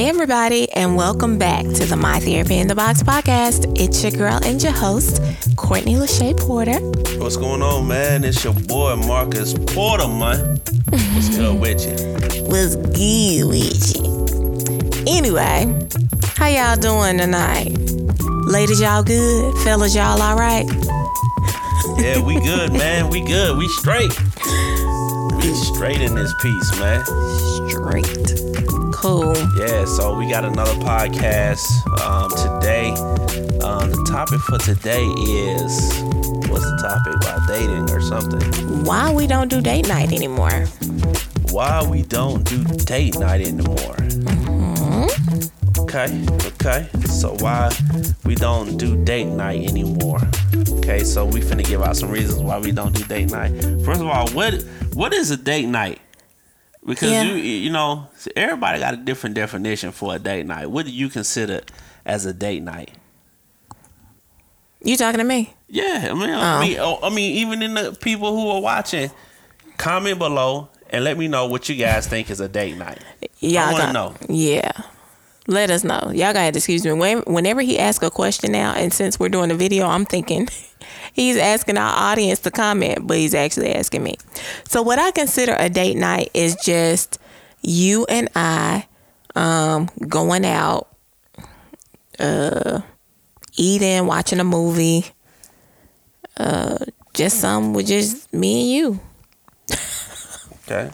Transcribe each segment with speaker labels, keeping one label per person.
Speaker 1: Hey, everybody, and welcome back to the My Therapy in the Box podcast. It's your girl and your host, Courtney Lachey Porter.
Speaker 2: What's going on, man? It's your boy Marcus Porter, man. What's good with you?
Speaker 1: Was good with you. Anyway, how y'all doing tonight? Ladies, y'all good? Fellas, y'all all right?
Speaker 2: Yeah, we good, man. We good. We straight. We straight in this piece, man.
Speaker 1: Straight. Cool.
Speaker 2: Yeah, so we got another podcast um, today. Um, the topic for today is what's the topic about dating or something?
Speaker 1: Why we don't do date night anymore?
Speaker 2: Why we don't do date night anymore? Okay, okay. So why we don't do date night anymore? Okay, so we finna give out some reasons why we don't do date night. First of all, what what is a date night? Because
Speaker 1: Yeah.
Speaker 2: you you know everybody got a different definition for a date night. What do you consider as a date night?
Speaker 1: You talking to me?
Speaker 2: Yeah, I mean, I mean, oh, oh I mean, even in the people who are watching, comment below and let me know what you guys think is a date night.
Speaker 1: Yeah,
Speaker 2: I
Speaker 1: wanna
Speaker 2: know.
Speaker 1: Yeah. Let us know. Y'all gotta excuse me. When- Whenever he asks a question now, and since we're doing a video, I'm thinking he's asking our audience to comment, but he's actually asking me. So what I consider a date night is just you and I um, going out, uh, eating, watching a movie, uh, just some with just me and you.
Speaker 2: Okay.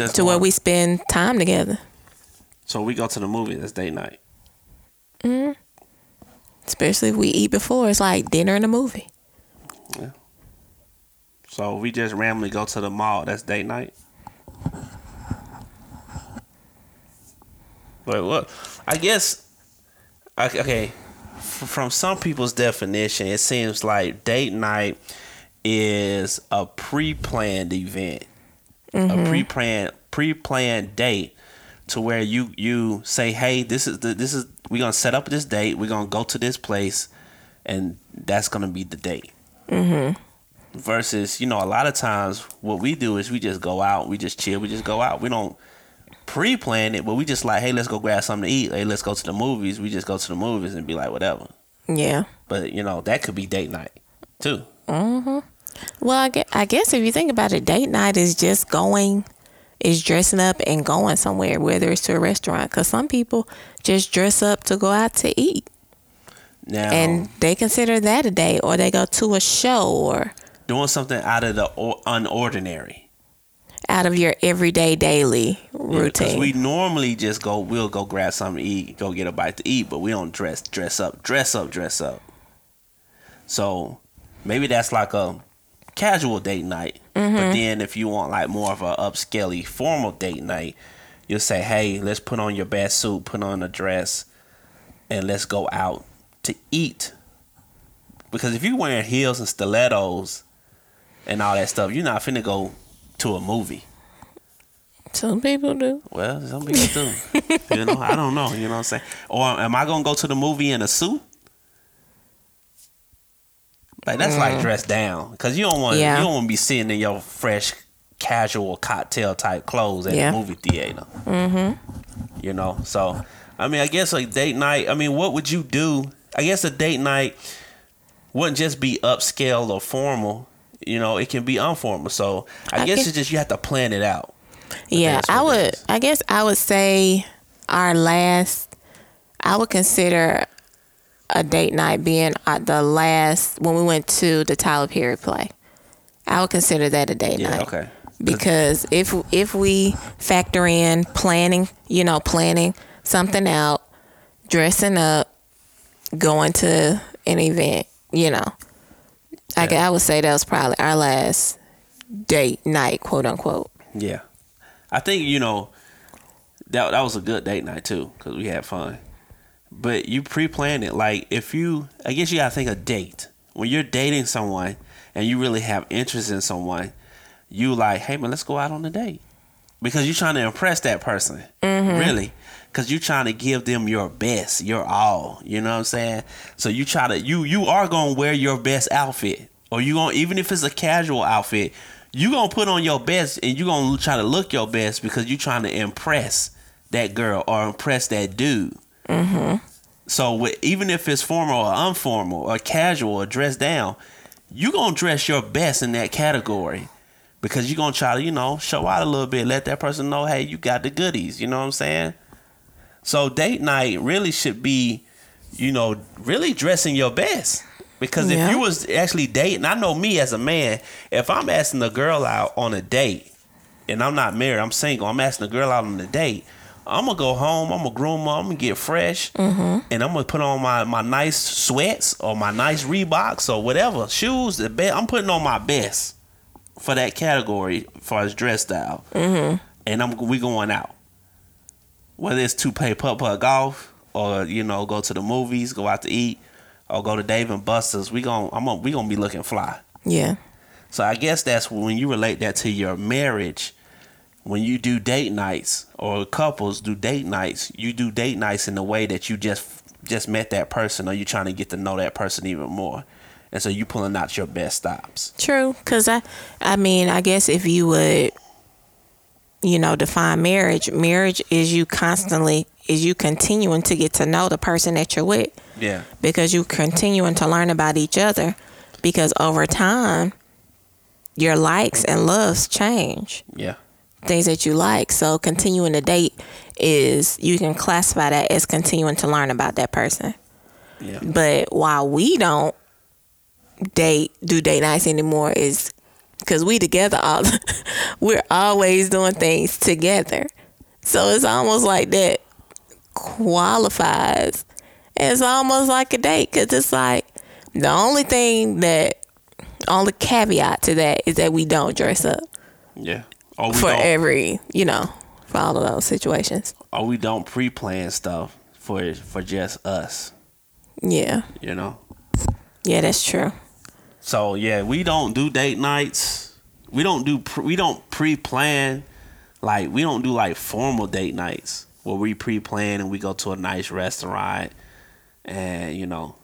Speaker 2: Just
Speaker 1: To where we spend time together.
Speaker 2: So we go to the movie. That's date night. Mm.
Speaker 1: Especially if we eat before, it's like dinner and a movie. Yeah.
Speaker 2: So we just randomly go to the mall. That's date night. But what? I guess. Okay, okay. From some people's definition, it seems like date night is a pre-planned event, a mm-hmm. pre-planned pre-planned date, to where you you say, "Hey, this is the this is we're gonna set up this date. We're gonna go to this place, and that's gonna be the date." Mm-hmm. versus you know a lot of times what we do is we just go out we just chill we just go out. We don't pre-plan it but we just like hey let's go grab something to eat. Hey let's go to the movies. We just go to the movies and be like whatever.
Speaker 1: Yeah.
Speaker 2: but you know that could be date night too mm-hmm.
Speaker 1: Well, I guess, if you think about it, date night is just going, is dressing up and going somewhere, whether it's to a restaurant. Because some people just dress up to go out to eat,
Speaker 2: now
Speaker 1: and they consider that a date, or they go to a show, or
Speaker 2: doing something out of the unordinary
Speaker 1: out of your everyday daily routine.
Speaker 2: because
Speaker 1: routine.
Speaker 2: we normally just go we'll go grab something to eat go get a bite to eat but we don't dress dress up dress up dress up so maybe that's like a casual date night but mm-hmm. then if you want like more of a upscale formal date night you'll say hey let's put on your best suit put on a dress and let's go out to eat because if you're wearing heels and stilettos and all that stuff you're not finna go to a movie
Speaker 1: some people do.
Speaker 2: well, some people do. you know, I don't know. You know what I'm saying? Or am I gonna go to the movie in a suit? Like that's like dressed down because you don't want
Speaker 1: Yeah.
Speaker 2: you don't want to be sitting in your fresh, casual cocktail type clothes at
Speaker 1: Yeah.
Speaker 2: the movie theater. Mm-hmm. You know, so I mean, I guess like date night. I mean, what would you do? I guess a date night wouldn't just be upscale or formal. You know, it can be informal. So I,
Speaker 1: I
Speaker 2: guess
Speaker 1: guess-
Speaker 2: it's just you have to plan it out.
Speaker 1: Yeah, I would. I guess I would say our last. I would consider a date night being at the last when we went to the Tyler Perry play. I would consider that a date
Speaker 2: Yeah.
Speaker 1: night
Speaker 2: Okay.
Speaker 1: because if if we factor in planning, you know, planning something out, dressing up, going to an event, you know, I, I would say that was probably our last date night, quote unquote.
Speaker 2: Yeah, I think you know that that was a good date night too because we had fun. But you pre-plan it. Like if you, I guess you gotta think a date when you're dating someone and you really have interest in someone. You like, hey man, let's go out on a date because you're trying to impress that person, mm-hmm. really. Because you're trying to give them your best, your all. You know what I'm saying? So you try to you you are gonna wear your best outfit, or you gonna even if it's a casual outfit, you gonna put on your best and you gonna try to look your best because you're trying to impress that girl or impress that dude. Mm-hmm. So with, even if it's formal or informal or casual or dressed down, you're gonna dress your best in that category because you're gonna try to you know show out a little bit, let that person know, hey, you got the goodies. You know what I'm saying? So date night really should be, you know, really dressing your best. Because
Speaker 1: Yeah.
Speaker 2: if you was actually dating, I know me as a man, if I'm asking a girl out on a date, and I'm not married, I'm single, I'm asking a girl out on a date, I'm gonna go home, I'm gonna groom her, I'm gonna get fresh, and I'm gonna put on my, my nice sweats or my nice Reeboks or whatever shoes. The best, I'm putting on my best for that category as far as dress style, mm-hmm. and I'm we going out. Whether it's to play putt putt golf or you know go to the movies, go out to eat, or go to Dave and Buster's, we gon' I'm gonna, we gonna be looking fly.
Speaker 1: Yeah.
Speaker 2: So I guess that's when you relate that to your marriage. When you do date nights or couples do date nights, you do date nights in the way that you just just met that person or you're trying to get to know that person even more. And so you pulling out your best stops.
Speaker 1: True, because I, I mean, I guess if you would, you know, define marriage, marriage is you constantly is you continuing to get to know the person that you're with
Speaker 2: Yeah.
Speaker 1: because you continuing to learn about each other because over time your likes and loves change
Speaker 2: Yeah.
Speaker 1: Things that you like so continuing to date is you can classify that as continuing to learn about that person
Speaker 2: Yeah.
Speaker 1: but while we don't date do date nights anymore is because we together all we're always doing things together so it's almost like that qualifies it's almost like a date because it's like the only thing that only caveat to that is that we don't dress up
Speaker 2: Yeah. Or we
Speaker 1: for every you know for all of those situations
Speaker 2: or we don't pre-plan stuff for for just us.
Speaker 1: yeah
Speaker 2: You know.
Speaker 1: yeah that's true
Speaker 2: So yeah, we don't do date nights. We don't do pre- we don't pre-plan like we don't do like formal date nights where we pre-plan and we go to a nice restaurant and you know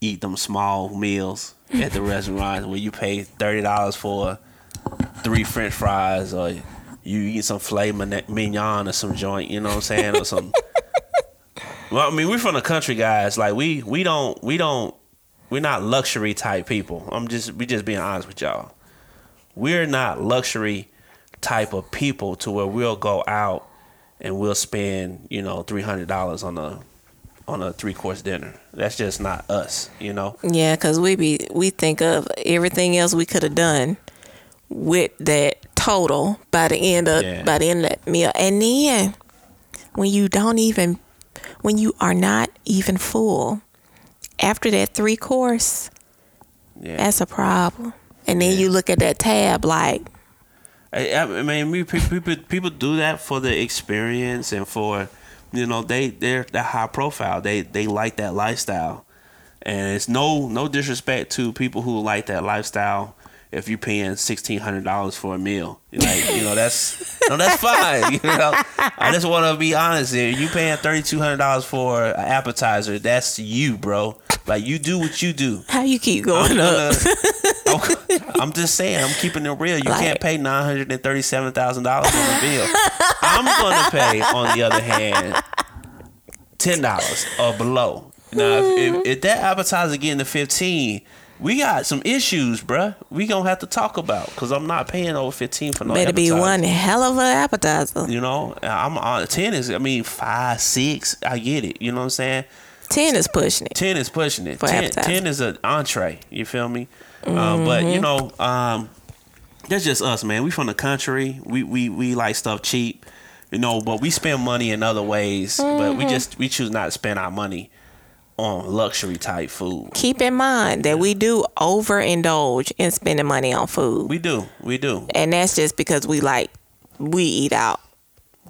Speaker 2: eat them small meals at the restaurant where you pay thirty dollars for three French fries or you eat some filet mignon or some joint. You know what I'm saying or some. Well, I mean, we're from the country, guys. Like we we don't we don't we're not luxury type people. I'm just we just being honest with y'all. We're not luxury type of people to where we'll go out and we'll spend you know three hundred dollars on a on a three course dinner. That's just not us, you know.
Speaker 1: Yeah, because we be we think of everything else we could have done with that total by the end of
Speaker 2: Yeah.
Speaker 1: by the end of that meal, and then when you don't even when you are not even full after that three course,
Speaker 2: Yeah.
Speaker 1: that's a problem. And then
Speaker 2: Yeah.
Speaker 1: you look at that tab like,
Speaker 2: I, I mean, we people people do that for the experience and for you know they they're they're high profile. They they like that lifestyle, and it's no no disrespect to people who like that lifestyle. If you're paying sixteen hundred dollars for a meal, like you know that's no that's fine. You know, I just want to be honest here. You paying thirty two hundred dollars for an appetizer? That's you, bro. Like you do what you do.
Speaker 1: how you keep
Speaker 2: I'm,
Speaker 1: going up?
Speaker 2: gonna, I'm, I'm just saying, I'm keeping it real. You
Speaker 1: Like-
Speaker 2: can't pay nine hundred and thirty-seven thousand dollars on a bill. I'm gonna pay, on the other hand, ten dollars or below. Now, if, if, if that appetizer getting to fifteen, we got some issues, bruh. We gonna have to talk about because I'm not paying over fifteen for no
Speaker 1: Better be one hell of an appetizer.
Speaker 2: You know, I'm on ten is. I mean, five, six. I get it. You know what I'm saying?
Speaker 1: Ten is pushing it.
Speaker 2: 10 is pushing it.
Speaker 1: For
Speaker 2: 10,
Speaker 1: appetizer.
Speaker 2: 10 is an entree. You feel me? Um, but you know, um, that's just us, man. We from the country. We we we like stuff cheap, you know. But we spend money in other ways. But we just we choose not to spend our money on luxury type food.
Speaker 1: Keep in mind that we do overindulge in spending money on food.
Speaker 2: We do, we do.
Speaker 1: and that's just because we like we eat out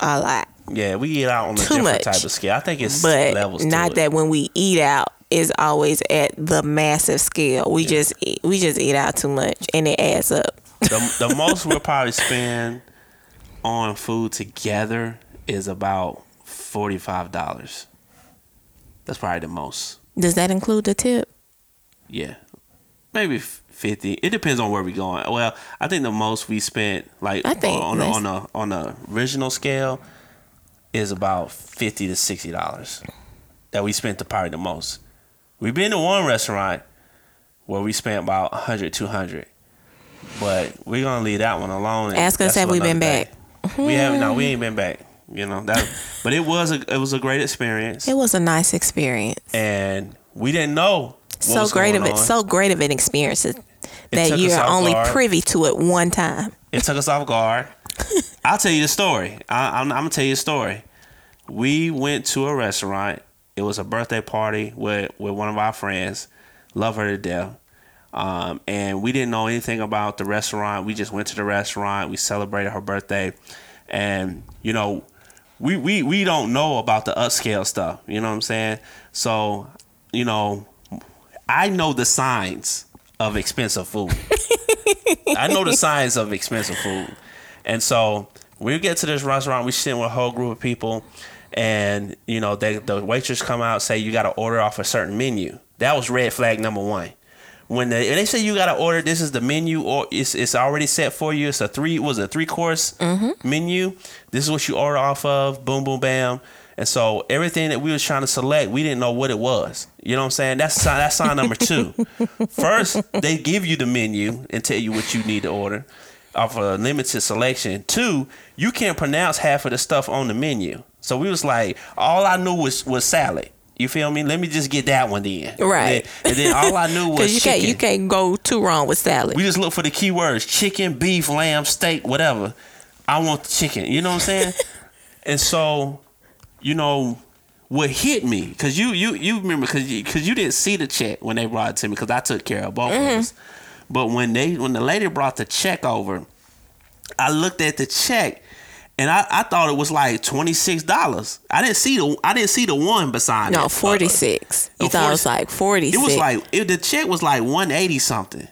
Speaker 1: a lot
Speaker 2: Yeah, we eat out on a
Speaker 1: Too
Speaker 2: different
Speaker 1: much.
Speaker 2: type of scale. I think it's
Speaker 1: but
Speaker 2: levels.
Speaker 1: not that when we eat out is always at the massive scale we just eat, we just eat out too much and it adds up
Speaker 2: the, the most we'll probably spend on food together is about forty five dollars. That's probably the most.
Speaker 1: does that include the tip
Speaker 2: Yeah. maybe fifty. It depends on where we going. Well, I think the most we spent, like
Speaker 1: I think
Speaker 2: on the,
Speaker 1: less-
Speaker 2: on a on the original scale, is about fifty to sixty dollars that we spent the probably the most. We've been to one restaurant where we spent about 100, 200. but we're gonna leave that one alone. and
Speaker 1: Ask us have we been
Speaker 2: another
Speaker 1: back.
Speaker 2: We haven't. No, we ain't been back. You know that, but it was a it was a great experience,
Speaker 1: It was a nice experience.
Speaker 2: and we didn't know.
Speaker 1: So great of it,
Speaker 2: on.
Speaker 1: so great of an experience
Speaker 2: It
Speaker 1: that you're only
Speaker 2: guard.
Speaker 1: privy to it one time.
Speaker 2: It took us off guard. I'll tell you the story. I, I'm, I'm gonna tell you a story. We went to a restaurant. It was a birthday party with with one of our friends. Love her to death. Um, and we didn't know anything about the restaurant. We just went to the restaurant. We celebrated her birthday, and you know, we we we don't know about the upscale stuff. You know what I'm saying? So, you know, I know the signs of expensive food. I know the signs of expensive food. And so we get to this restaurant, we sit with a whole group of people, and you know, they the waitress come out say you got to order off a certain menu. That was red flag number one. When they, and they say you got to order, this is the menu, or it's it's already set for you. It's a three was a three course mm-hmm. menu. This is what you order off of. Boom, boom, bam. And so everything that we was trying to select, we didn't know what it was. You know what I'm saying? That's sign, that's sign number two. First, they give you the menu and tell you what you need to order off a limited selection. Two, you can't pronounce half of the stuff on the menu. So we was like, all I knew was was salad. You feel me? Let me just get that one then.
Speaker 1: Right.
Speaker 2: And then, and then all I knew was
Speaker 1: you
Speaker 2: chicken.
Speaker 1: can't you can't go too wrong with salad.
Speaker 2: We just look for the keywords: chicken, beef, lamb, steak, whatever. I want the chicken. You know what I'm saying? and so, you know, what hit me because you you you remember because you, cause you didn't see the check when they brought it to me because I took care of both of mm-hmm. us. But when they when the lady brought the check over, I looked at the check. And I, I thought it was like twenty six dollars. I didn't see the I didn't see the one beside
Speaker 1: no,
Speaker 2: Uh,
Speaker 1: forty six. You
Speaker 2: oh,
Speaker 1: thought it was
Speaker 2: 46.
Speaker 1: like forty
Speaker 2: it was like it, the check was like 180 something.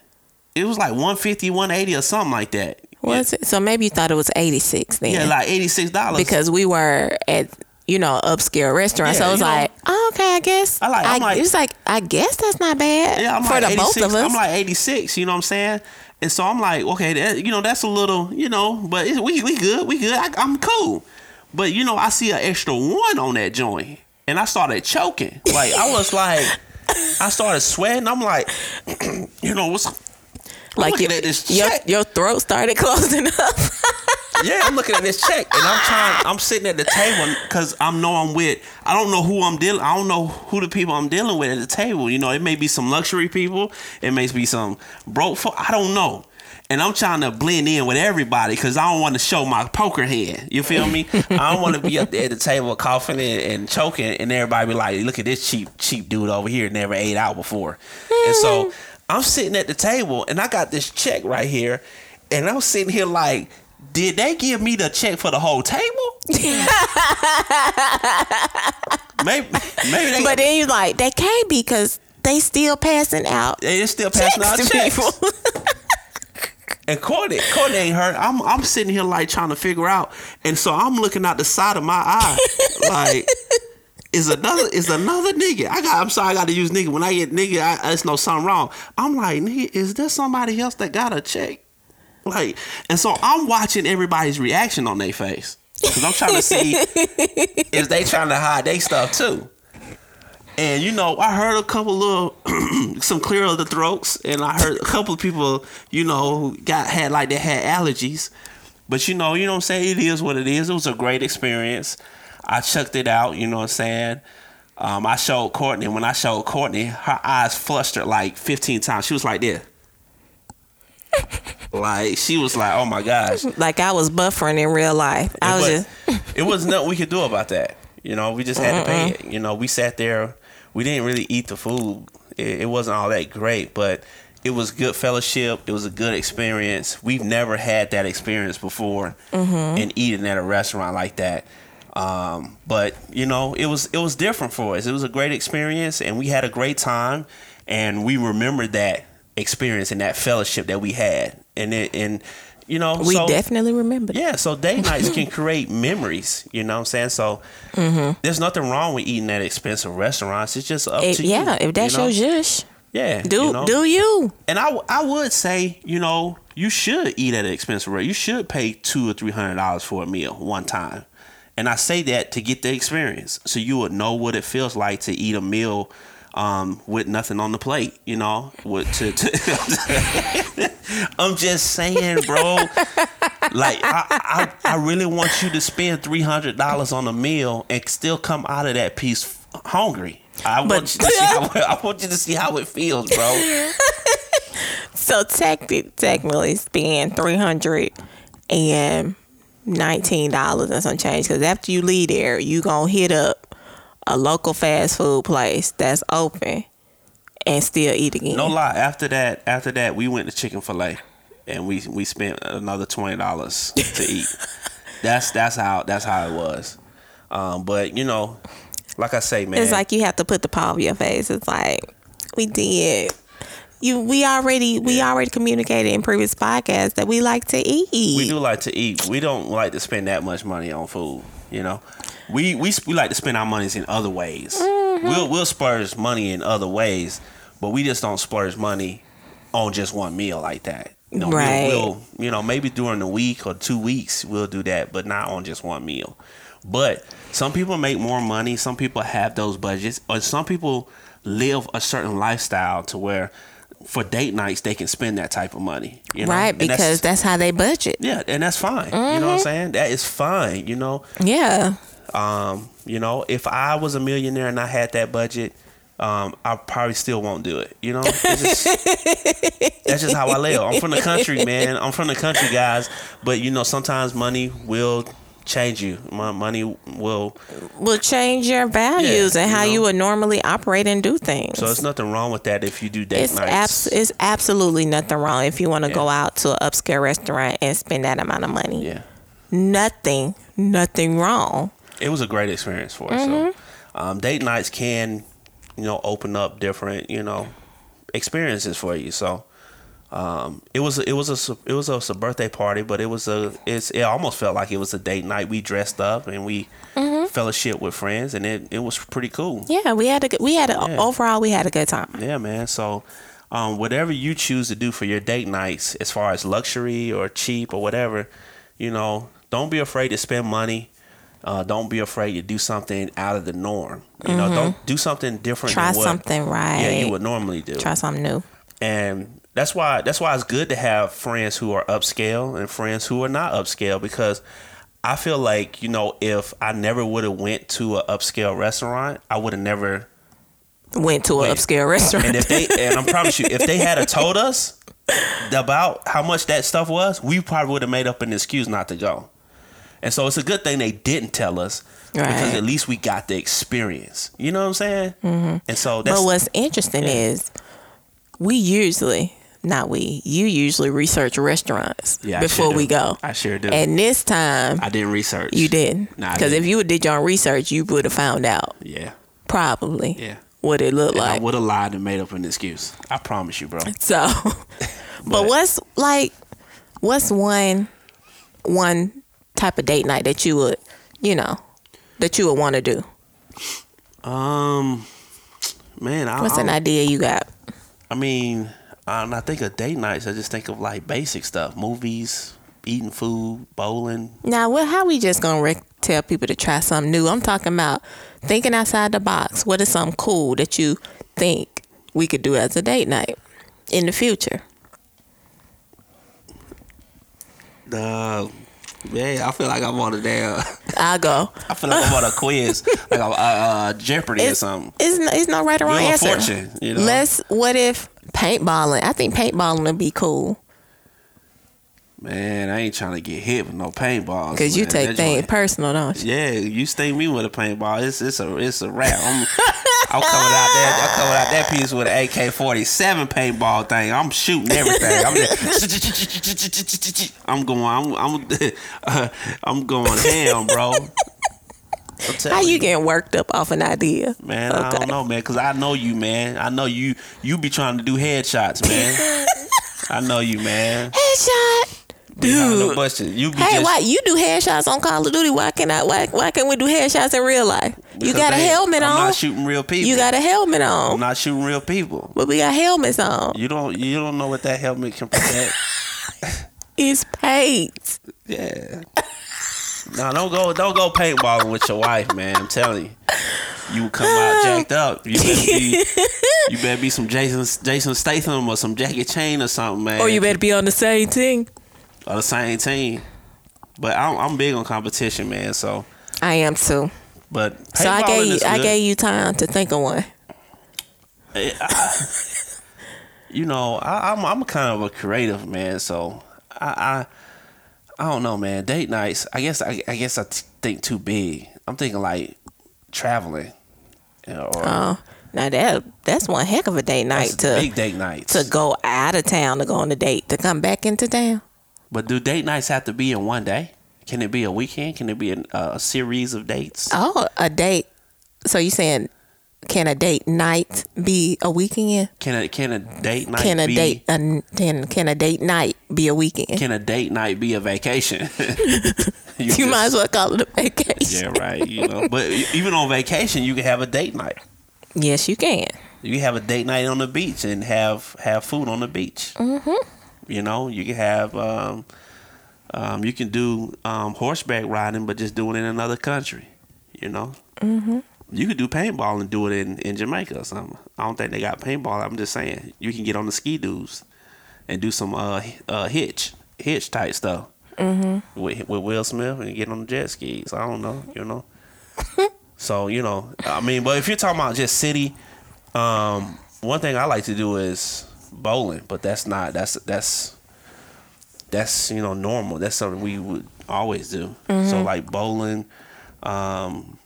Speaker 2: It was like 150, 180 or something like that.
Speaker 1: was it? So maybe you thought it was eighty six then.
Speaker 2: Yeah, like eighty six dollars.
Speaker 1: because we were at you know upscale restaurant. so
Speaker 2: Yeah,
Speaker 1: I was
Speaker 2: you
Speaker 1: like, oh, okay, I guess.
Speaker 2: I like- I'm like-
Speaker 1: it was like, I guess that's not bad
Speaker 2: yeah, I'm
Speaker 1: for
Speaker 2: like
Speaker 1: the both
Speaker 2: 86,
Speaker 1: of us.
Speaker 2: I'm like eighty six. You know what I'm saying? And so I'm like, okay, that, you know, that's a little, you know, but it, we we good, we good. I, I'm cool. But you know, I see an extra one on that joint, and I started choking. Like I was like, I started sweating. I'm like, you know, what's
Speaker 1: like your,
Speaker 2: at this
Speaker 1: your your throat started closing up.
Speaker 2: Yeah, I'm looking at this check and I'm trying. I'm sitting at the table because I know I'm with. I don't know who I'm dealing. I don't know who the people I'm dealing with at the table. You know, it may be some luxury people. It may be some broke. Folk, I don't know. And I'm trying to blend in with everybody because I don't want to show my poker hand. You feel me? I don't want to be up there at the table coughing and, and choking, and everybody be like, "Look at this cheap, cheap dude over here. Never ate out before." And so mm. I'm sitting at the table, and I got this check right here, and I'm sitting here like, did they give me the check for the whole table? maybe, maybe they.
Speaker 1: but then you like, they can't be because they still passing out
Speaker 2: they still passing out
Speaker 1: checks to
Speaker 2: checks.
Speaker 1: people.
Speaker 2: And Courtney, Courtney ain't hurt. I'm I'm sitting here like trying to figure out, and so I'm looking out the side of my eye, like. Is another is another nigga. I got. I'm sorry. I got to use nigga. When I get nigga, I, I no something wrong. I'm like, nigga, is there somebody else that got a check? Like, and so I'm watching everybody's reaction on their face because I'm trying to see if they trying to hide their stuff too. And you know, I heard a couple little some clear of the throats, and I heard a couple of people, you know, who got had like they had allergies. But you know, you know what I'm saying? It is what it is. It was a great experience. I chucked it out, you know what I'm saying? Um, I showed Courtney. When I showed Courtney, her eyes flustered like 15 times. She was like this. Like she was like, "Oh my gosh!"
Speaker 1: like I was buffering in real life. I was
Speaker 2: It
Speaker 1: just
Speaker 2: was, it was nothing we could do about that. You know, we just had to pay it. You know, we sat there. We didn't really eat the food. It, it wasn't all that great, but it was good fellowship. It was a good experience. We've never had that experience before, and eating at a restaurant like that. Um, but you know, it was it was different for us. It was a great experience, and we had a great time, and we remembered that experience and that fellowship that we had, and it and you know
Speaker 1: we
Speaker 2: so-
Speaker 1: definitely remember. it.
Speaker 2: yeah, so date nights can create memories. You know what I'm saying? So mm-hmm. there's nothing wrong with eating at expensive restaurants. It's just up
Speaker 1: If-
Speaker 2: to you.
Speaker 1: yeah, if that's
Speaker 2: you know?
Speaker 1: your jush,
Speaker 2: Yeah.
Speaker 1: Do
Speaker 2: you know?
Speaker 1: do you?
Speaker 2: And I I would say, you know, you should eat at an expensive rate. You should pay two or three hundred dollars for a meal one time. And I say that to get the experience, so you would know what it feels like to eat a meal um, with nothing on the plate. You know, with to. to I'm just saying, bro. like I, I, I really want you to spend three hundred dollars on a meal and still come out of that piece hungry. I
Speaker 1: But-
Speaker 2: want you to see how I want you to see how it feels, bro.
Speaker 1: So technically, technically spend three hundred and nineteen dollars and some change. Because after you leave there, you gonna hit up a local fast food place that's open and still eat again.
Speaker 2: No lie. After that, after that, we went to Chick-fil-A, and we we spent another twenty dollars to eat. that's that's how that's how it was. Um, but you know, like I say, man,
Speaker 1: It's like you have to put the palm of your face. It's like we did. You we already we already communicated in previous podcasts that we like to eat.
Speaker 2: we do like to eat. We don't like to spend that much money on food. You know, we we we like to spend our monies in other ways.
Speaker 1: Mm-hmm.
Speaker 2: We'll we'll splurge money in other ways, but we just don't splurge money on just one meal like that. You know, we'll-
Speaker 1: Right.
Speaker 2: we'll, you know maybe during the week or two weeks we'll do that, but not on just one meal. But some people make more money. Some people have those budgets, or some people live a certain lifestyle to where for date nights they can spend that type of money. You know?
Speaker 1: right,
Speaker 2: And
Speaker 1: because that's how they budget.
Speaker 2: yeah, and that's fine. You know
Speaker 1: Mm-hmm.
Speaker 2: what I'm saying? That is fine. You know,
Speaker 1: Yeah.
Speaker 2: Um, you know, if I was a millionaire and I had that budget, um, I probably still won't do it. You know, It's just- that's just how I live. I'm from the country, man. I'm from the country, guys. But you know, sometimes money will change you. My money will.
Speaker 1: Will change your values
Speaker 2: Yeah,
Speaker 1: and
Speaker 2: you
Speaker 1: how
Speaker 2: know.
Speaker 1: you would normally operate and do things.
Speaker 2: So it's nothing wrong with that if you do date
Speaker 1: it's
Speaker 2: nights.
Speaker 1: abs- it's absolutely nothing wrong if you want to
Speaker 2: Yeah.
Speaker 1: go out to an upscale restaurant and spend that amount of money.
Speaker 2: yeah,
Speaker 1: Nothing, nothing wrong.
Speaker 2: It was a great experience for us.
Speaker 1: Mm-hmm.
Speaker 2: So, um, date nights can, you know, open up different, you know, experiences for you. So, um, it was it was a it was a, a birthday party, but it was a it's it almost felt like it was a date night. We dressed up and we
Speaker 1: Mm-hmm.
Speaker 2: fellowship with friends, and it, it was pretty cool.
Speaker 1: Yeah, we had a good, we had a,
Speaker 2: Yeah.
Speaker 1: overall we had a good time.
Speaker 2: Yeah, man. So, um, whatever you choose to do for your date nights, as far as luxury or cheap or whatever, you know, don't be afraid to spend money. Uh, don't be afraid to do something out of the norm. You know, don't do something different.
Speaker 1: Mm-hmm. Try
Speaker 2: than what,
Speaker 1: something right.
Speaker 2: Yeah, you would normally do.
Speaker 1: Try something new.
Speaker 2: and that's why that's why it's good to have friends who are upscale and friends who are not upscale because I feel like you know if I never would have went to an upscale restaurant, I would have never
Speaker 1: Went to an upscale restaurant.
Speaker 2: and if they and I promise you, if they had a told us about how much that stuff was, we probably would have made up an excuse not to go. And so it's a good thing they didn't tell us because at least we got the experience. You know what I'm saying? Mm-hmm. And so that's
Speaker 1: but what's interesting
Speaker 2: yeah.
Speaker 1: is we usually, not we, you usually research restaurants
Speaker 2: yeah,
Speaker 1: before
Speaker 2: sure
Speaker 1: we go.
Speaker 2: I sure do.
Speaker 1: And this time
Speaker 2: I didn't research.
Speaker 1: you didn't.
Speaker 2: Nah,
Speaker 1: Because if
Speaker 2: didn't.
Speaker 1: you did your own research, you would have found out
Speaker 2: Yeah,
Speaker 1: probably
Speaker 2: yeah.
Speaker 1: what it looked
Speaker 2: And I would have lied and made up an excuse. I promise you, bro.
Speaker 1: So, but, what's like, what's one, one type of date night that you would, you know, that you would want to do?
Speaker 2: Um, man, I,
Speaker 1: What's
Speaker 2: I,
Speaker 1: an idea you got?
Speaker 2: I mean, um, I think of date nights. I just think of like basic stuff: movies, eating food, bowling.
Speaker 1: Now, what? How we just gonna rec- tell people to try something new? I'm talking about thinking outside the box. What is something cool that you think we could do as a date night in the future?
Speaker 2: Uh, yeah, I feel like I'm on a damn.
Speaker 1: I'll go.
Speaker 2: I feel like I'm on a quiz, like a uh, uh, Jeopardy or something.
Speaker 1: it's, no, it's no right or wrong
Speaker 2: Wheel of
Speaker 1: answer.
Speaker 2: Fortune, you know?
Speaker 1: Let's. What if paintballing? I think paintballing would be cool
Speaker 2: Man, I ain't trying to get hit with no paintballs.
Speaker 1: because you
Speaker 2: man.
Speaker 1: take
Speaker 2: That
Speaker 1: things personal, don't you?
Speaker 2: Yeah, you sting me with a paintball. It's it's a it's a wrap. I'm, I'm coming out there. I'm coming out that piece with an AK-47 paintball thing. I'm shooting everything. I'm just, I'm going. I'm I'm uh, I'm going ham, bro.
Speaker 1: How you getting worked up off an idea?
Speaker 2: Man, I don't know, man, cause I know you, man. I know you. You be trying to do headshots, man. I know you, man.
Speaker 1: Headshot. Dude.
Speaker 2: You be
Speaker 1: Hey,
Speaker 2: just,
Speaker 1: why you do headshots on Call of Duty? Why can't I? Why, why can't we do headshots in real life? You got a
Speaker 2: they-
Speaker 1: helmet
Speaker 2: I'm
Speaker 1: on.
Speaker 2: not shooting real people.
Speaker 1: You got a helmet on.
Speaker 2: I'm not shooting real people.
Speaker 1: But we got helmets on.
Speaker 2: You don't. You don't know what that helmet can protect.
Speaker 1: It's paint.
Speaker 2: yeah. No, don't go. Don't go paintballing with your wife, man. I'm telling you. You come out jacked up. You better be. You better be some Jason Jason Statham or some Jackie Chan or something, man.
Speaker 1: Or you better be on the same team.
Speaker 2: Or the same team. But I'm, I'm big on competition, man. So,
Speaker 1: I am too.
Speaker 2: but
Speaker 1: So I gave you, I gave you time to think of one.
Speaker 2: You know, I, I'm I'm kind of a creative man, so I I, I don't know, man. Date nights, I guess I, I guess I t- think too big. I'm thinking like traveling, you know, or
Speaker 1: Oh, now that that's one heck of a date night to
Speaker 2: big date nights.
Speaker 1: to go out of town to go on a date to come back into town.
Speaker 2: But do date nights have to be in one day? Can it be a weekend? Can it be a, a series of dates?
Speaker 1: Oh, a date. So you saying can a date night be a weekend?
Speaker 2: Can a can a date night
Speaker 1: Can a
Speaker 2: be
Speaker 1: date a, can can a date night be a weekend?
Speaker 2: can a date night be a vacation?
Speaker 1: you
Speaker 2: just-
Speaker 1: might as well call it a vacation.
Speaker 2: Yeah, right. You know, but even on vacation, you can have a date night.
Speaker 1: Yes, you can.
Speaker 2: You have a date night on the beach and have have food on the beach. Mm-hmm. You know, you can have um, um, you can do um, horseback riding, but just doing it in another country. You know, mm-hmm. you could do paintball and do it in, in Jamaica or something. I don't think they got paintball. I'm just saying you can get on the ski doos and do some uh, uh, hitch hitch type stuff mm-hmm. with with Will Smith and get on the jet skis. I don't know. You know. So you know, I mean, but if you're talking about just city, um, one thing I like to do is bowling, but that's not that's that's that's you know normal. That's something we would always do. So like bowling, um,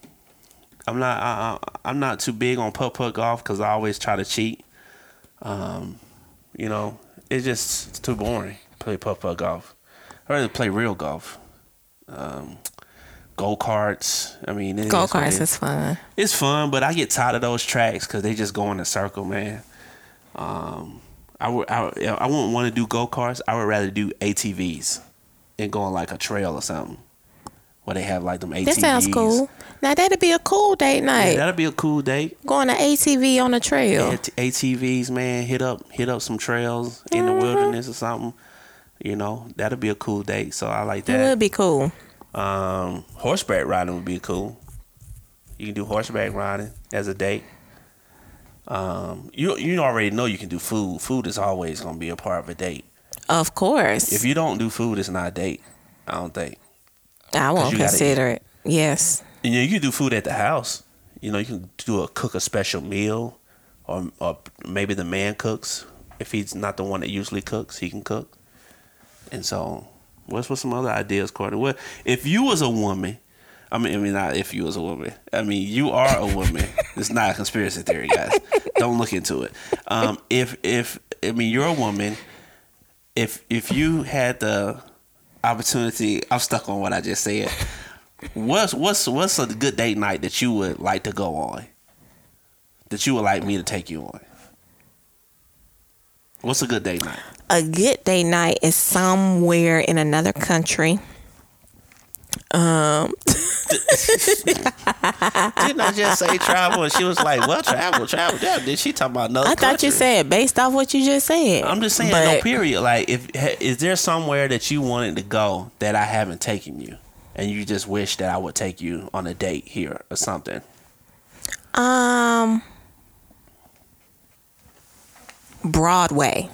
Speaker 2: I'm not I, I'm not too big on putt putt golf because I always try to cheat. Um, you know, it's just it's too boring. to Play putt putt golf. I rather play real golf. Um, go karts. I mean,
Speaker 1: Go karts
Speaker 2: is.
Speaker 1: is fun.
Speaker 2: It's fun, but I get tired of those tracks because they just go in a circle, man. Um, I would, I, I wouldn't want to do go karts. I would rather do ATVs and go on like a trail or something where they have like them ATVs.
Speaker 1: That sounds cool. Now that'd be a cool date night.
Speaker 2: Yeah, that'd be a cool date.
Speaker 1: Going to ATV on a trail.
Speaker 2: AT- ATVs, man, hit up, hit up some trails in the
Speaker 1: Mm-hmm.
Speaker 2: wilderness or something. You know, that'd be a cool date. So I like
Speaker 1: It
Speaker 2: that.
Speaker 1: would be cool.
Speaker 2: Um, horseback riding would be cool. You can do horseback riding as a date. Um, you you already know you can do food. Food is always gonna be a part of a date.
Speaker 1: Of course.
Speaker 2: If you don't do food, it's not a date. I don't think.
Speaker 1: I won't consider it. Yes.
Speaker 2: And you, know, you can do food at the house. You know, you can do a cook a special meal, or or maybe the man cooks. If he's not the one that usually cooks, he can cook. And so, what's what's some other ideas, Courtney? What if you was a woman? I mean, I mean, not if you was a woman. I mean, you are a woman. it's not a conspiracy theory, guys. Don't look into it. Um, if if I mean, you're a woman. If if you had the opportunity, I'm stuck on what I just said. What's what's what's a good date night that you would like to go on? That you would like me to take you on? What's a good date night?
Speaker 1: A good date night is somewhere in another country. Um,
Speaker 2: Didn't I just say travel? And she was like, "Well, travel, travel." Yeah, did she talk about another?
Speaker 1: I thought you said based off what you just said.
Speaker 2: I'm just saying,
Speaker 1: But
Speaker 2: no period. Like, if is there somewhere that you wanted to go that I haven't taken you, and you just wish that I would take you on a date here or something?
Speaker 1: Um, Broadway.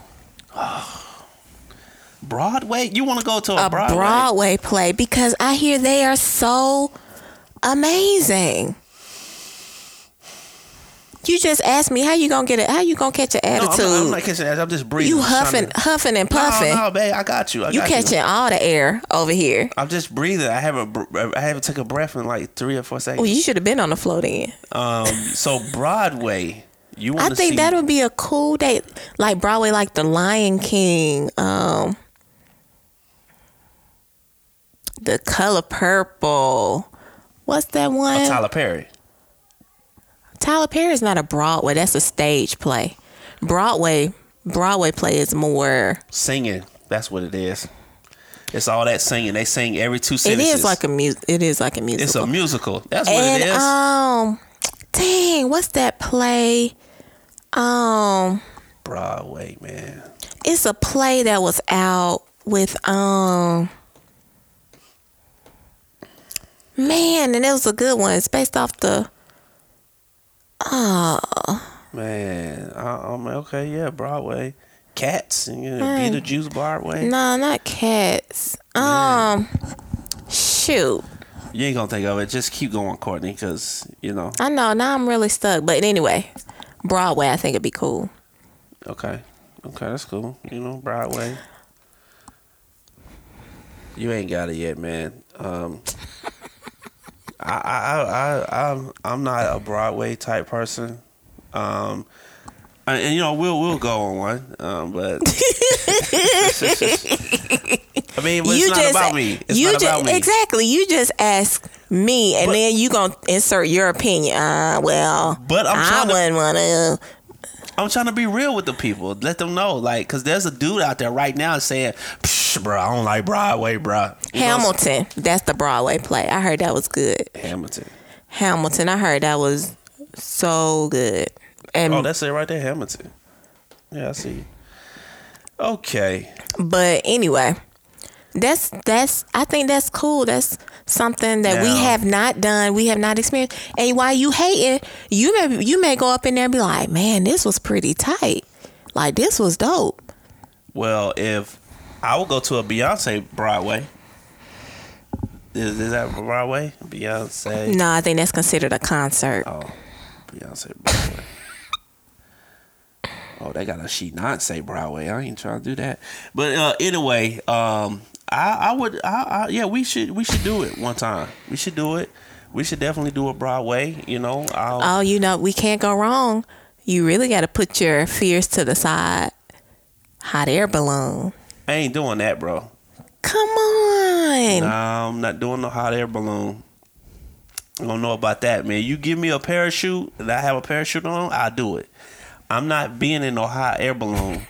Speaker 2: Broadway? You want to go to a,
Speaker 1: A
Speaker 2: Broadway?
Speaker 1: Broadway play because I hear they are so amazing. You just asked me how you gonna get it. How you gonna catch an
Speaker 2: No, I'm
Speaker 1: attitude?
Speaker 2: not, I'm not catching. I'm just breathing.
Speaker 1: you huffing,
Speaker 2: to-
Speaker 1: huffing and puffing.
Speaker 2: No, no, babe, I got you. I
Speaker 1: you
Speaker 2: got
Speaker 1: catching all the air over here.
Speaker 2: I'm just breathing. I haven't. I haven't took a breath in like three or four seconds.
Speaker 1: Well, you should have been on the float then.
Speaker 2: Um. So Broadway. You
Speaker 1: I think
Speaker 2: see?
Speaker 1: that would be a cool date, like Broadway, like The Lion King, um, The Color Purple. What's that one?
Speaker 2: Oh, Tyler Perry.
Speaker 1: Tyler Perry is not a Broadway. That's a stage play. Broadway, Broadway play is more.
Speaker 2: Singing. That's what it is. It's all that singing. They sing every two
Speaker 1: It
Speaker 2: sentences.
Speaker 1: is like a mu- It is like a musical.
Speaker 2: it's a musical. That's what
Speaker 1: and
Speaker 2: it is.
Speaker 1: um, dang, what's that play? Um,
Speaker 2: Broadway, man.
Speaker 1: it's a play that was out with um. Man, and it was a good one. It's based off the. Oh,
Speaker 2: Man, I, I'm okay. Yeah, Broadway. Cats, and you know,
Speaker 1: Mm.
Speaker 2: Beetlejuice, Broadway.
Speaker 1: no, not cats. Um, shoot.
Speaker 2: You ain't gonna think of it. Just keep going, Courtney, because you know.
Speaker 1: I know. Now I'm really stuck. But anyway, Broadway, I think it'd be cool.
Speaker 2: Okay, okay, that's cool. You know, Broadway. You ain't got it yet, man. Um, I, I, I, I'm, I'm not a Broadway type person. Um, and, and, you know, we'll we'll go on one. Um, but I mean, it's not about me. It's
Speaker 1: you
Speaker 2: not about
Speaker 1: just,
Speaker 2: me.
Speaker 1: Exactly. You just ask me, and
Speaker 2: But-
Speaker 1: then you gonna insert your opinion. Uh, well,
Speaker 2: But I'm
Speaker 1: I wouldn't want to.
Speaker 2: I'm trying to be real with the people. Let them know, like, cause there's a dude out there right now saying, Psh, "Bro, I don't like Broadway, bro." You know what I'm
Speaker 1: Hamilton. That's the Broadway play. I heard that was good.
Speaker 2: Hamilton.
Speaker 1: Hamilton. I heard that was so good. And
Speaker 2: Oh, that's it right there, Hamilton. Yeah, I see. Okay.
Speaker 1: but anyway, that's that's. I think that's cool. That's something that we have not done. We have not experienced. And while you hating, you may you may go up in there and be like, man, this was pretty tight. Like this was dope.
Speaker 2: Well, if I would go to a Beyonce Broadway, is, is that Broadway? Beyonce.
Speaker 1: No, I think that's considered a concert.
Speaker 2: Oh, Beyonce Broadway. Oh, they got a she not say Broadway. I ain't trying to do that. But uh, anyway, um, I, I would, I, I, yeah, we should, we should do it one time. We should do it. We should definitely do a Broadway. You know, I'll,
Speaker 1: Oh, you know, we can't go wrong. You really got to put your fears to the side. Hot air balloon.
Speaker 2: I ain't doing that, bro.
Speaker 1: Come on.
Speaker 2: No, I'm not doing no hot air balloon. I don't know about that, man. You give me a parachute and I have a parachute on, I'll do it. I'm not being in no hot air balloon.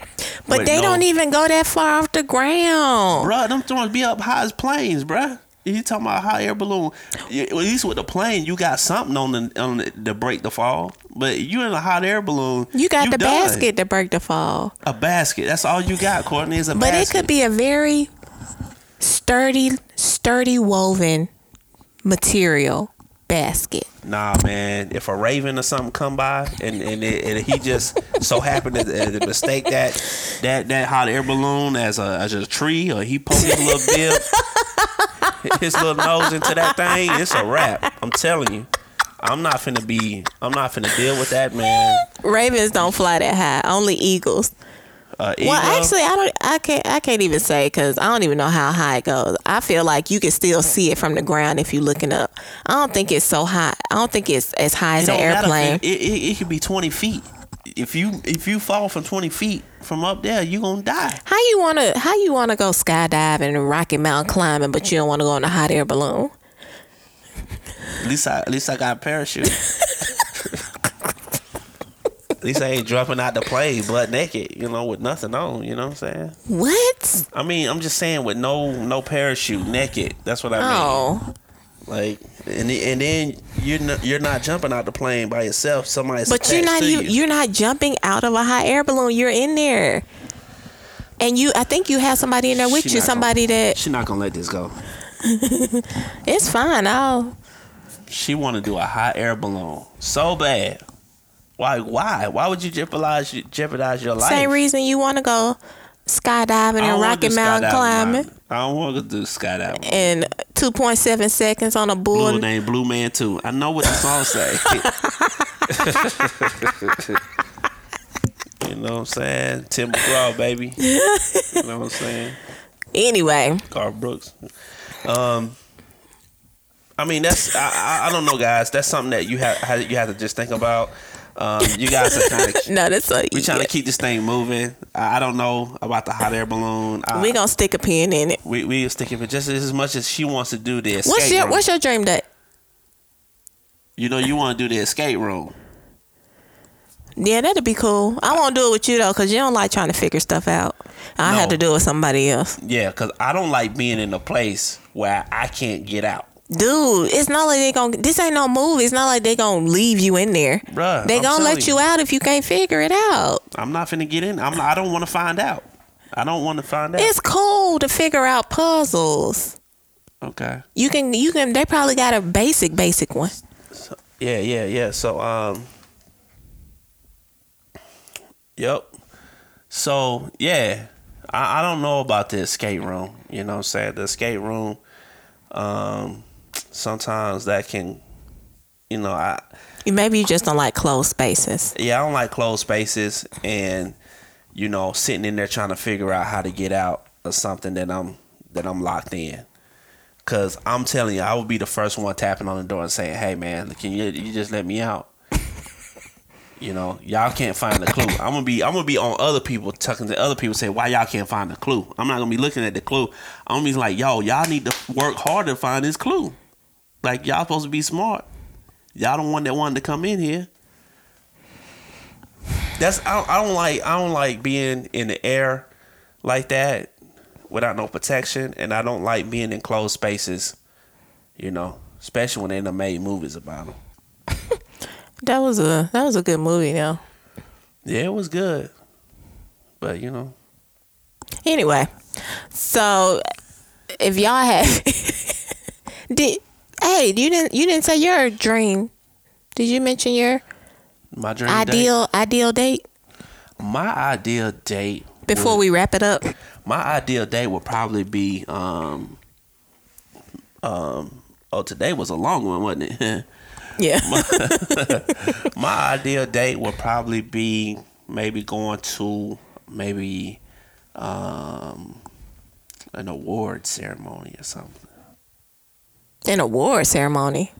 Speaker 1: But they
Speaker 2: no-
Speaker 1: don't even go that far off the ground.
Speaker 2: Bruh, them throwing be up high as planes, bruh. You talking about hot air balloon? You- At least with the plane, you got something on the on the, to break the fall. But you in a hot air balloon,
Speaker 1: You got the
Speaker 2: done.
Speaker 1: basket to break the fall.
Speaker 2: a basket. That's all you got, Courtney. Is a
Speaker 1: But
Speaker 2: basket.
Speaker 1: it could be a very sturdy, sturdy woven material basket.
Speaker 2: Nah, man. If a raven or something come by and and, it, and he just so happened to, to mistake that that that hot air balloon as a as a tree, or he poked his little bib, his little nose into that thing, it's a wrap. I'm telling you. I'm not finna be. I'm not finna deal with that, man.
Speaker 1: Ravens don't fly that high. Only eagles.
Speaker 2: Uh,
Speaker 1: Well, actually, I don't. I can't. I can't even say because I don't even know how high it goes. I feel like you can still see it from the ground if you're looking up. I don't think it's so high. I don't think it's as high
Speaker 2: it
Speaker 1: as an
Speaker 2: matter
Speaker 1: airplane.
Speaker 2: It, it, it, could be 20 feet. If you if you fall from 20 feet from up there, you gonna die.
Speaker 1: How you wanna? How you wanna go skydiving and Rocky Mountain climbing, but you don't want to go in a hot air balloon?
Speaker 2: At least I at least I got a parachute. at least I ain't dropping out the plane butt naked, you know, with nothing on. You know what I'm saying?
Speaker 1: What?
Speaker 2: I mean, I'm just saying with no no parachute, naked. That's what I mean.
Speaker 1: Oh,
Speaker 2: Like, and and then you're not, you're not jumping out the plane by yourself. Somebody's
Speaker 1: but you're not.
Speaker 2: to
Speaker 1: You, you're not jumping out of a hot air balloon. You're in there, and you. I think you have somebody in there with
Speaker 2: She
Speaker 1: you.
Speaker 2: not gonna-
Speaker 1: Somebody that
Speaker 2: She's not gonna let this go.
Speaker 1: it's fine. I'll.
Speaker 2: She want to do a hot air balloon so bad. Why? Why? Why would you jeopardize jeopardize your life?
Speaker 1: Same reason you want to go skydiving and Rocky Mountain climbing.
Speaker 2: I don't want to do skydiving.
Speaker 1: in 2.7 seconds on a bull.
Speaker 2: Blue name Fu Manchu. I know what the song say. you know what I'm saying? Tim McGraw, baby. You know what I'm saying?
Speaker 1: Anyway,
Speaker 2: Carl Brooks. Um, I mean that's I, I I don't know, guys. That's something that you have you have to just think about. Um, you guys are kind of
Speaker 1: no, that's a,
Speaker 2: we trying to keep this thing moving. I, I don't know about the hot air balloon. I,
Speaker 1: we gonna stick a pin in it.
Speaker 2: we we stick it just as much as she wants to do the escape
Speaker 1: What's your
Speaker 2: room.
Speaker 1: What's your dream date?
Speaker 2: you know you want to do the escape room.
Speaker 1: Yeah, that'd be cool. I won't do it with you though, cause you don't like trying to figure stuff out. I
Speaker 2: No.
Speaker 1: have to do it with somebody else.
Speaker 2: Yeah, because I don't like being in a place where I can't get out.
Speaker 1: Dude, it's not like they gonna. This ain't no movie. It's not like they gonna leave you in there.
Speaker 2: Bruh,
Speaker 1: they
Speaker 2: I'm
Speaker 1: gonna let
Speaker 2: you.
Speaker 1: you out if you can't figure it out.
Speaker 2: I'm not finna get in. I'm. Not, I don't want to find out. I don't want to find out.
Speaker 1: It's cool to figure out puzzles.
Speaker 2: okay.
Speaker 1: You can. You can. They probably got a basic, basic one.
Speaker 2: Yeah, yeah, yeah. So, um, yep. So, yeah, I, I don't know about the escape room. You know what I'm saying? The escape room, um, sometimes that can, you know, I,
Speaker 1: Maybe you just don't like closed spaces.
Speaker 2: yeah, I don't like closed spaces and, you know, sitting in there trying to figure out how to get out of something that I'm, that I'm locked in. Cause I'm telling you, I would be the first one tapping on the door and saying, "Hey, man, can you you just let me out?" You know, y'all can't find the clue. I'm gonna be I'm gonna be on other people talking to other people say why y'all can't find the clue. I'm not gonna be looking at the clue. I'm gonna be like, yo, y'all need to work hard to find this clue. Like y'all supposed to be smart. Y'all the one that wanted to come in here. That's I don't, I don't like I don't like being in the air like that without no protection, and I don't like being in closed spaces. You know, especially when they done made movies about them.
Speaker 1: That was a that was a good movie though.
Speaker 2: Yeah, it was good, but you know,
Speaker 1: Anyway, so if y'all have did hey you didn't you didn't say your dream? Did you mention your
Speaker 2: my dream
Speaker 1: ideal ideal date
Speaker 2: date. My ideal date.
Speaker 1: before
Speaker 2: would-
Speaker 1: we wrap it up?
Speaker 2: my ideal date would probably be um um oh today was a long one wasn't it
Speaker 1: Yeah.
Speaker 2: my ideal date would probably be maybe going to maybe um an award ceremony or something
Speaker 1: An award ceremony.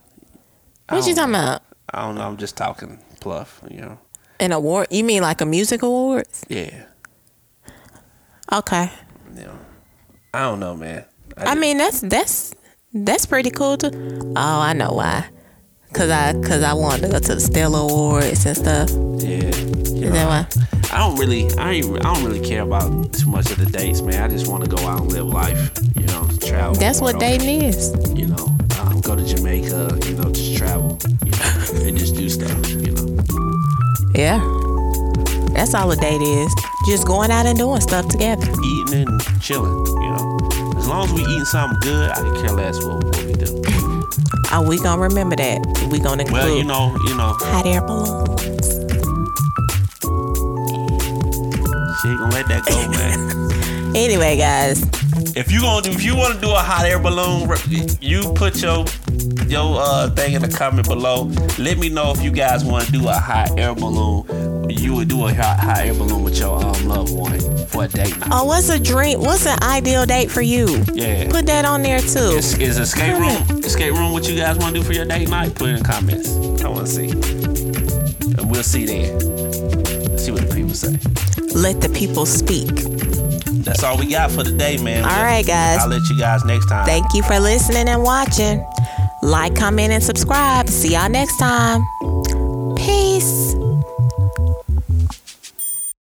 Speaker 1: What you talking about?
Speaker 2: i don't know i'm just talking pluff you know
Speaker 1: An award? You mean like a music awards?
Speaker 2: yeah
Speaker 1: Okay.
Speaker 2: know i don't know man
Speaker 1: I
Speaker 2: just-
Speaker 1: mean that's that's that's pretty cool too. Oh, I know why. Cause I cause I wanted to go to the Stellar Awards and stuff.
Speaker 2: yeah you
Speaker 1: Is
Speaker 2: know,
Speaker 1: that why?
Speaker 2: I don't really, I ain't, I don't really care about too much of the dates, man. I just want to go out and live life, you know, travel.
Speaker 1: That's what dating is.
Speaker 2: You know, um, go to Jamaica, you know, just travel, you know, and just do stuff, you know.
Speaker 1: Yeah. That's all a date is. Just going out and doing stuff together.
Speaker 2: Eating and chilling, you know. As long as we eating something good, I can care less what, what we do.
Speaker 1: Are we gonna remember that? We gonna include
Speaker 2: Well, you know, you know,
Speaker 1: hot air balloons.
Speaker 2: Ain't gonna let that go, man.
Speaker 1: Anyway, guys,
Speaker 2: if you gonna do, if you want to do a hot air balloon, you put your your uh thing in the comment below. Let me know if you guys want to do a hot air balloon. You would do a hot, hot air balloon with your um loved one for a date night.
Speaker 1: oh, what's a dream? What's an ideal date for you?
Speaker 2: Yeah.
Speaker 1: Put that on there too.
Speaker 2: Is, is escape room escape room what you guys want to do for your date night? Put it in the comments. I want to see, and we'll see then. See what the people say.
Speaker 1: Let the people speak.
Speaker 2: That's all we got for today, man.
Speaker 1: All right, guys.
Speaker 2: I'll let you guys next time.
Speaker 1: Thank you for listening and watching. Like, comment, and subscribe. See y'all next time. Peace.